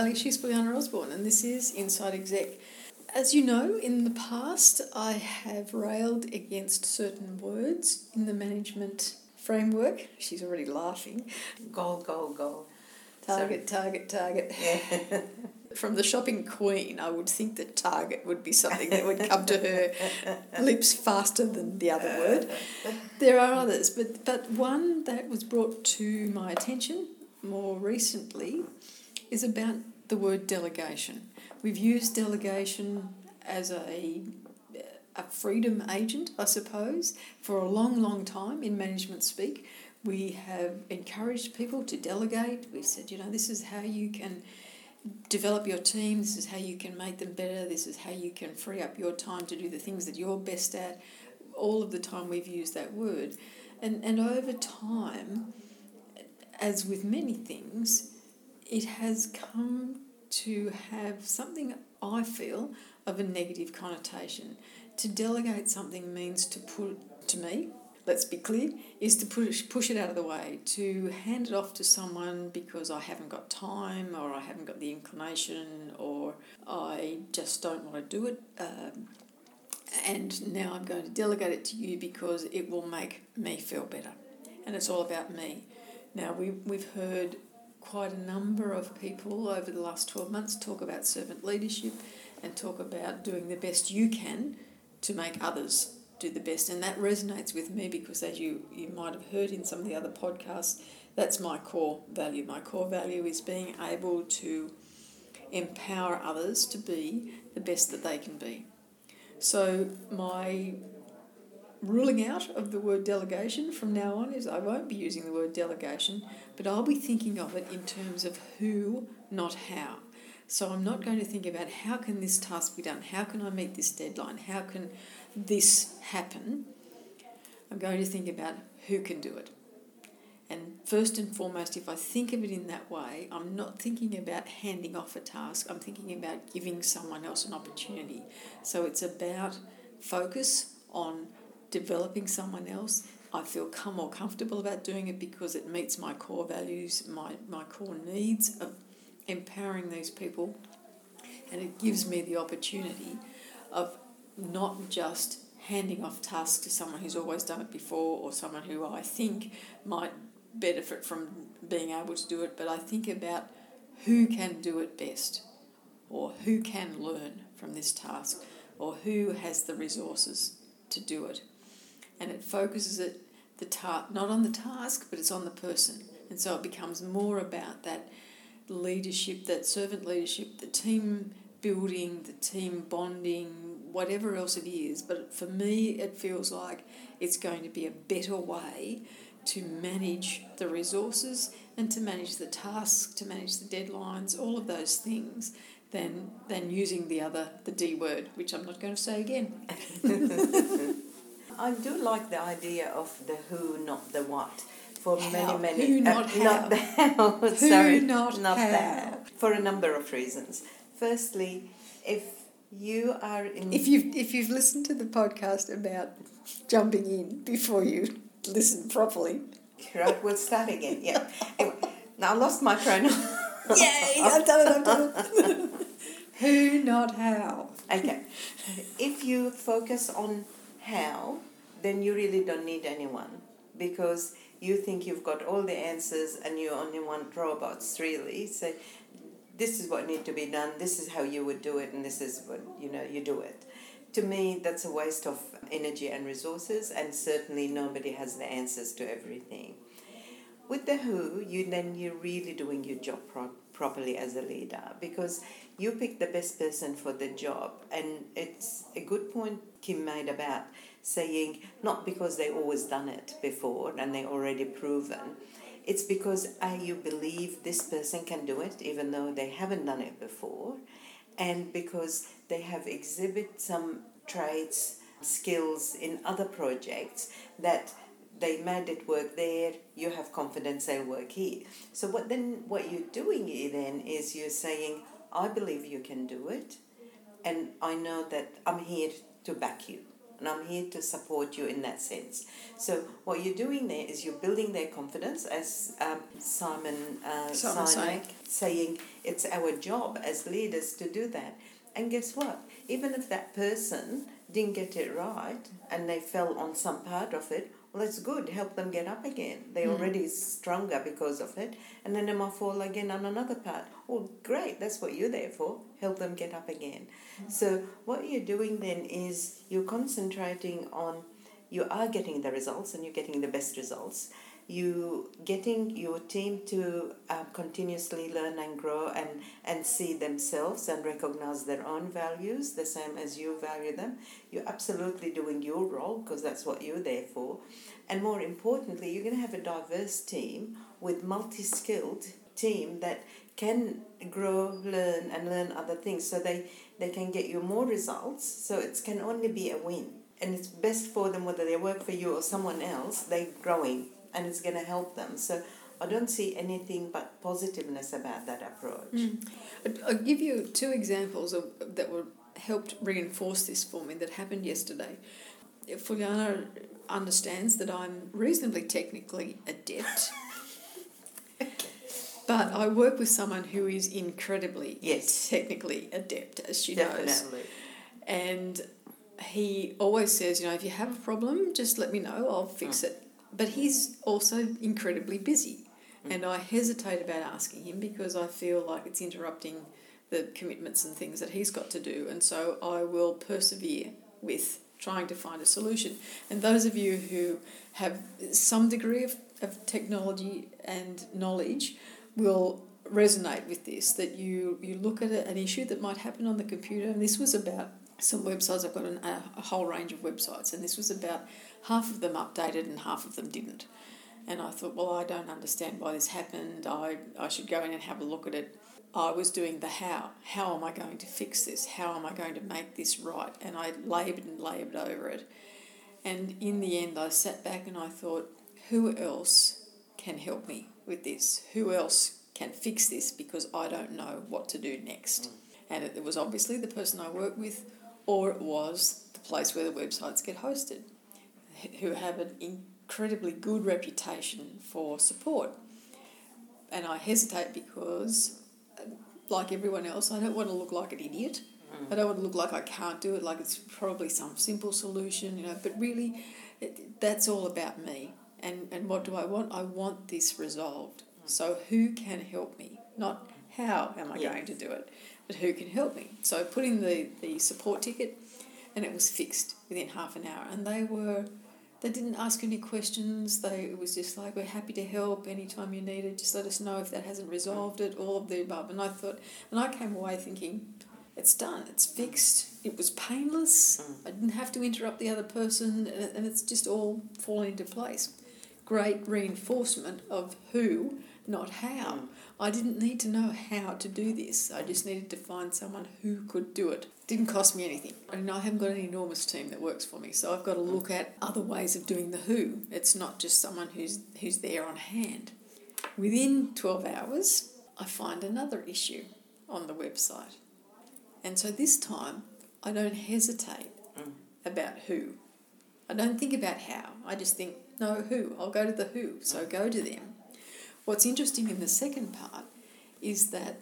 She's Brianna Osborne, and this is Inside Exec. As you know, in the past, I have railed against certain words in the management framework. She's already laughing. Goal, goal, goal. Target, target, target. Yeah. From the shopping queen, I would think that target would be something that would come to her lips faster than the other uh. word. There are others, but, but one that was brought to my attention more recently is about the word delegation. We've used delegation as a a freedom agent, I suppose, for a long, long time in management speak. We have encouraged people to delegate. We've said, you know, this is how you can develop your team, this is how you can make them better, this is how you can free up your time to do the things that you're best at. All of the time we've used that word. And, and over time, as with many things, it has come to have something I feel of a negative connotation. To delegate something means to put, to me, let's be clear, is to push, push it out of the way, to hand it off to someone because I haven't got time or I haven't got the inclination or I just don't want to do it. Um, and now I'm going to delegate it to you because it will make me feel better. And it's all about me. Now, we, we've heard quite a number of people over the last 12 months talk about servant leadership and talk about doing the best you can to make others do the best. And that resonates with me because, as you, you might have heard in some of the other podcasts, that's my core value. My core value is being able to empower others to be the best that they can be. So, my ruling out of the word delegation from now on is I won't be using the word delegation, but I'll be thinking of it in terms of who, not how. So I'm not going to think about how can this task be done? How can I meet this deadline? How can this happen? I'm going to think about who can do it. And first and foremost, if I think of it in that way, I'm not thinking about handing off a task, I'm thinking about giving someone else an opportunity. So it's about focus on developing someone else. I feel more comfortable about doing it because it meets my core values, my, my core needs of empowering these people, and it gives me the opportunity of not just handing off tasks to someone who's always done it before or someone who I think might benefit from being able to do it, but I think about who can do it best or who can learn from this task or who has the resources to do it. And it focuses it the ta- not on the task, but it's on the person. And so it becomes more about that leadership, that servant leadership, the team building, the team bonding, whatever else it is. But for me, it feels like it's going to be a better way to manage the resources and to manage the tasks, to manage the deadlines, all of those things, than than using the other the D word, which I'm not going to say again. I do like the idea of the who, not the what. For How? many, many Who, uh, not how. not the how. Who, Sorry, not how. how. For a number of reasons. Firstly, if you are in If you've if you've listened to the podcast about jumping in before you listen properly, right, we'll start again. Yeah. Anyway, now I lost my train. yay! I've done it. I've done it. Who, not how. Okay. If you focus on how, then you really don't need anyone because you think you've got all the answers and you only want robots, really. So this is what need to be done, this is how you would do it, and this is what, you know, you do it. To me, that's a waste of energy and resources, and certainly nobody has the answers to everything. With the who, you then you're really doing your job pro- properly as a leader because you pick the best person for the job, and it's a good point Kim made about saying not because they always done it before and they already proven. It's because A, you believe this person can do it even though they haven't done it before, and because they have exhibit some traits, skills in other projects that they made it work there, you have confidence they'll work here. So what then what you're doing then is you're saying, I believe you can do it and I know that I'm here to back you. And I'm here to support you in that sense. So what you're doing there is you're building their confidence, as um, Simon, uh, Simon Sinek saying, it's our job as leaders to do that. And guess what? Even if that person didn't get it right and they fell on some part of it, well, it's good. Help them get up again. They're Mm. already stronger because of it. And then they might fall again on another part. Well, great. That's what you're there for. Help them get up again. So, what you're doing then is you're concentrating on, you are getting the results and you're getting the best results. You getting your team to uh, continuously learn and grow and, and see themselves and recognize their own values the same as you value them. You're absolutely doing your role because that's what you're there for. And more importantly, you're going to have a diverse team with multi skilled team that can grow, learn, and learn other things so they, they can get you more results. So it can only be a win. And it's best for them whether they work for you or someone else, they're growing and it's going to help them. So I don't see anything but positiveness about that approach. Mm. I'll give you two examples of, that were helped reinforce this for me that happened yesterday. Fuliana understands that I'm reasonably technically adept, but I work with someone who is incredibly Yes. technically adept, as she knows. Definitely. And he always says, you know, if you have a problem, just let me know, I'll fix it. But he's also incredibly busy. And I hesitate about asking him because I feel like it's interrupting the commitments and things that he's got to do. And so I will persevere with trying to find a solution. And those of you who have some degree of, of technology and knowledge will resonate with this that you, you look at an issue that might happen on the computer. And this was about some websites, I've got an, a, a whole range of websites, and this was about half of them updated and half of them didn't. And I thought, well, I don't understand why this happened. I, I should go in and have a look at it. I was doing the how. How am I going to fix this? How am I going to make this right? And I laboured and laboured over it. And in the end, I sat back and I thought, who else can help me with this? Who else can fix this? Because I don't know what to do next. Mm. And it, it was obviously the person I work with, or it was the place where the websites get hosted, who have an incredibly good reputation for support. And I hesitate because, like everyone else, I don't want to look like an idiot. Mm. I don't want to look like I can't do it, like it's probably some simple solution, you know. But really, it, that's all about me. And, and what do I want? I want this resolved. Mm. So, who can help me? Not how am I Yes. going to do it, but who can help me? So, I put in the, the support ticket and it was fixed within half an hour. And they were, they didn't ask any questions. They it was just like, we're happy to help anytime you need it. Just let us know if that hasn't resolved it, all of the above. And I thought, and I came away thinking, it's done, it's fixed, it was painless, mm. I didn't have to interrupt the other person, and and it's just all fallen into place. Great reinforcement of who, not how. Mm. I didn't need to know how to do this, I just needed to find someone who could do it. Didn't cost me anything. And I haven't got an enormous team that works for me, so I've got to look at other ways of doing the who. It's not just someone who's, who's there on hand. Within 12 hours, I find another issue on the website. And so this time, I don't hesitate hmm. about who. I don't think about how. I just think, no, who. I'll go to the who. So go to them. What's interesting in the second part is that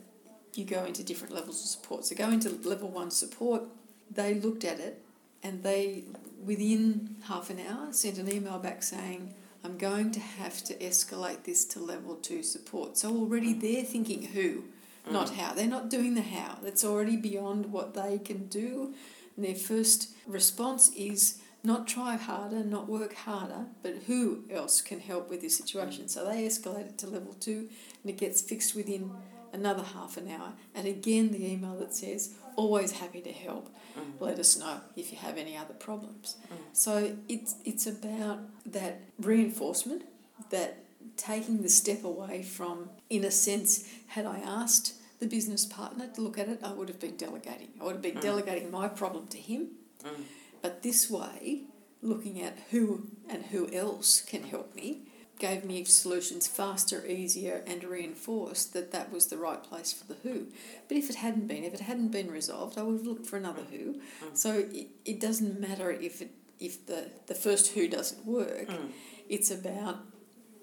you go into different levels of support. So go into level one support. They looked at it and they, within half an hour, sent an email back saying, I'm going to have to escalate this to level two support. So already mm. they're thinking who, mm. not how. They're not doing the how. That's already beyond what they can do. And their first response is not try harder, not work harder, but who else can help with this situation? So they escalate it to level two and it gets fixed within another half an hour. And again, the email that says, always happy to help. Mm. Let us know if you have any other problems. Mm. So it's, it's about that reinforcement, that taking the step away from, in a sense, had I asked the business partner to look at it, I would have been delegating. I would have been mm. delegating my problem to him. But this way, looking at who and who else can help me, gave me solutions faster, easier, and reinforced that that was the right place for the who. But if it hadn't been, if it hadn't been resolved, I would have looked for another who. So it, it doesn't matter if it if the, the first who doesn't work, Mm. it's about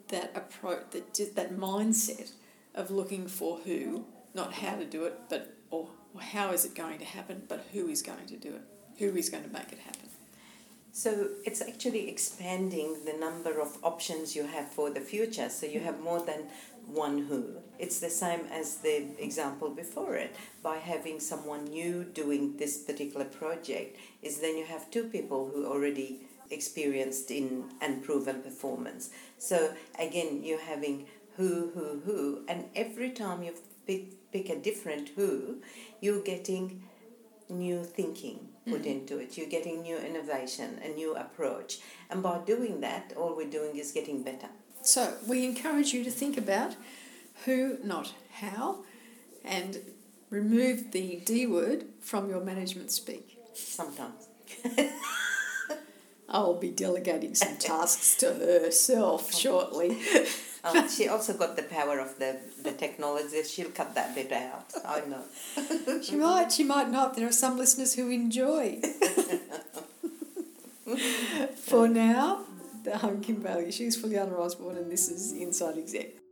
that approach, that just that mindset of looking for who, not how to do it, but or, or how is it going to happen, but who is going to do it, who is going to make it happen. So it's actually expanding the number of options you have for the future. So you have more than one who. It's the same as the example before it. By having someone new doing this particular project, is then you have two people who already experienced in and proven performance. So again, you're having who, who, who, and every time you pick, pick a different who, you're getting new thinking put Mhm. into it. You're getting new innovation, a new approach. And by doing that, all we're doing is getting better. So we encourage you to think about who, not how, and remove the D word from your management speak. Sometimes. I'll be delegating some tasks to herself shortly. Um, she also got the power of the, the technology. She'll cut that bit out. I know. She might, she might not. There are some listeners who enjoy. For now, I'm Kim Bailey. She's Fuliana Osborne, and this is Inside Exec.